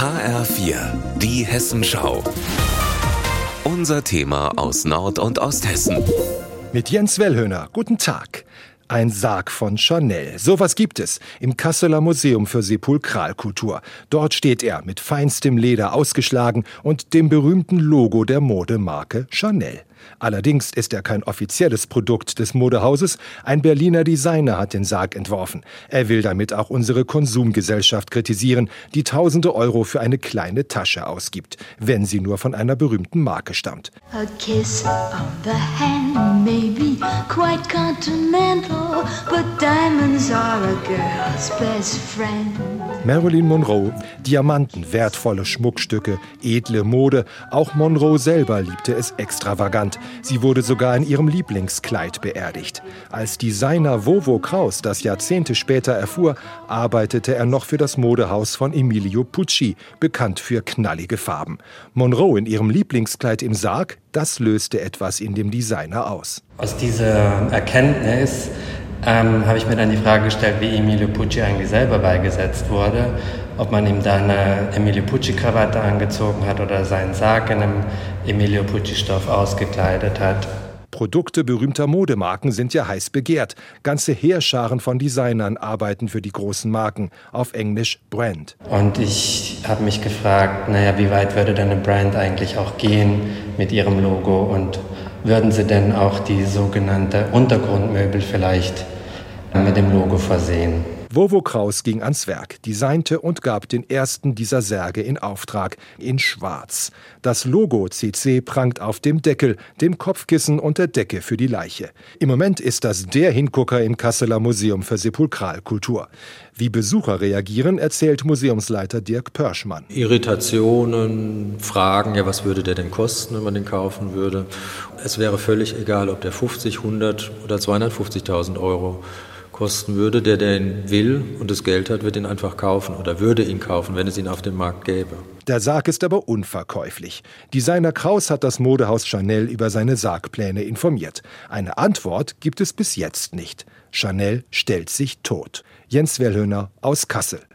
HR4, die Hessenschau. Unser Thema aus Nord- und Osthessen. Mit Jens Wellhöhner. Guten Tag. Ein Sarg von Chanel. Sowas gibt es im Kasseler Museum für Sepulkralkultur. Dort steht er mit feinstem Leder ausgeschlagen und dem berühmten Logo der Modemarke Chanel. Allerdings ist er kein offizielles Produkt des Modehauses. Ein Berliner Designer hat den Sarg entworfen. Er will damit auch unsere Konsumgesellschaft kritisieren, die tausende Euro für eine kleine Tasche ausgibt, wenn sie nur von einer berühmten Marke stammt. A kiss on the hand may be quite continental, but diamonds are a girl's best friend. Marilyn Monroe, Diamanten, wertvolle Schmuckstücke, edle Mode. Auch Monroe selber liebte es extravagant. Sie wurde sogar in ihrem Lieblingskleid beerdigt. Als Designer Vovo Kraus das Jahrzehnte später erfuhr, arbeitete er noch für das Modehaus von Emilio Pucci, bekannt für knallige Farben. Monroe in ihrem Lieblingskleid im Sarg, das löste etwas in dem Designer aus. Aus dieser Erkenntnis ähm, habe ich mir dann die Frage gestellt, wie Emilio Pucci eigentlich selber beigesetzt wurde. Ob man ihm da eine Emilio Pucci-Krawatte angezogen hat oder seinen Sarg in einem Emilio Pucci-Stoff ausgekleidet hat. Produkte berühmter Modemarken sind ja heiß begehrt. Ganze Heerscharen von Designern arbeiten für die großen Marken, auf Englisch Brand. Und ich habe mich gefragt, naja, wie weit würde denn eine Brand eigentlich auch gehen mit ihrem Logo und würden sie denn auch die sogenannte Untergrundmöbel vielleicht mit dem Logo versehen? Vovo Kraus ging ans Werk, designte und gab den ersten dieser Särge in Auftrag, in Schwarz. Das Logo CC prangt auf dem Deckel, dem Kopfkissen und der Decke für die Leiche. Im Moment ist das der Hingucker im Kasseler Museum für Sepulkralkultur. Wie Besucher reagieren, erzählt Museumsleiter Dirk Pörschmann. Irritationen, Fragen, ja, was würde der denn kosten, wenn man den kaufen würde? Es wäre völlig egal, ob der 50, 100 oder 250.000 Euro kosten würde. Der, der ihn will und das Geld hat, wird ihn einfach kaufen oder würde ihn kaufen, wenn es ihn auf dem Markt gäbe. Der Sarg ist aber unverkäuflich. Designer Kraus hat das Modehaus Chanel über seine Sargpläne informiert. Eine Antwort gibt es bis jetzt nicht. Chanel stellt sich tot. Jens Wellhöhner aus Kassel.